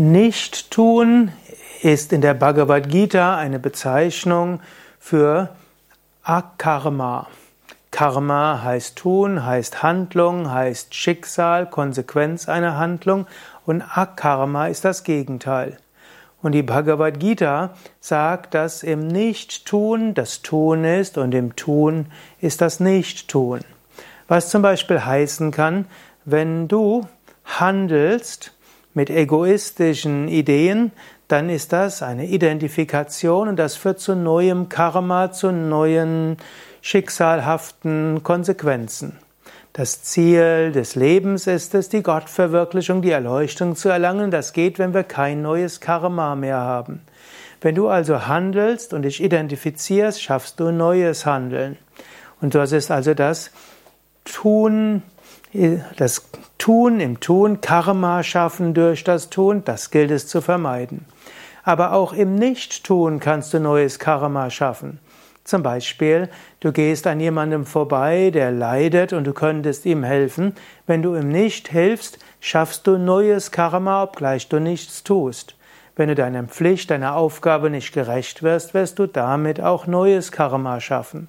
Nicht-Tun ist in der Bhagavad Gita eine Bezeichnung für Akarma. Karma heißt Tun, heißt Handlung, heißt Schicksal, Konsequenz einer Handlung und Akarma ist das Gegenteil. Und die Bhagavad Gita sagt, dass im Nicht-Tun das Tun ist und im Tun ist das Nicht-Tun. Was zum Beispiel heißen kann, wenn du handelst, mit egoistischen Ideen, dann ist das eine Identifikation und das führt zu neuem Karma, zu neuen schicksalhaften Konsequenzen. Das Ziel des Lebens ist es, die Gottverwirklichung, die Erleuchtung zu erlangen. Das geht, wenn wir kein neues Karma mehr haben. Wenn du also handelst und dich identifizierst, schaffst du neues Handeln. Und das ist also das Tun, das Tun im Tun, Karma schaffen durch das Tun, das gilt es zu vermeiden. Aber auch im Nichttun kannst du neues Karma schaffen. Zum Beispiel, du gehst an jemandem vorbei, der leidet und du könntest ihm helfen. Wenn du ihm nicht hilfst, schaffst du neues Karma, obgleich du nichts tust. Wenn du deiner Pflicht, deiner Aufgabe nicht gerecht wirst, wirst du damit auch neues Karma schaffen.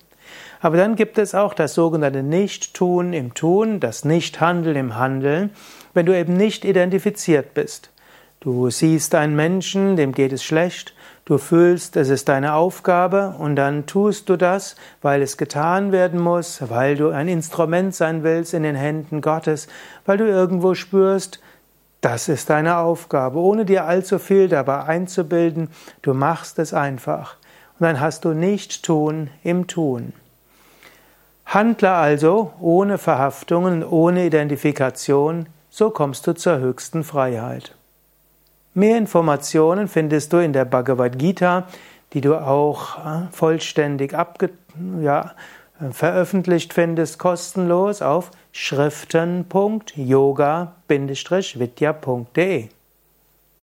Aber dann gibt es auch das sogenannte Nicht-Tun im Tun, das Nicht-Handeln im Handeln, wenn du eben nicht identifiziert bist. Du siehst einen Menschen, dem geht es schlecht, du fühlst, es ist deine Aufgabe und dann tust du das, weil es getan werden muss, weil du ein Instrument sein willst in den Händen Gottes, weil du irgendwo spürst, das ist deine Aufgabe, ohne dir allzu viel dabei einzubilden, du machst es einfach. Und dann hast du nicht tun im Tun. Handle also ohne Verhaftungen, ohne Identifikation, so kommst du zur höchsten Freiheit. Mehr Informationen findest du in der Bhagavad Gita, die du auch äh, vollständig abge ja, veröffentlicht findest, kostenlos auf schriften.yoga-vidya.de.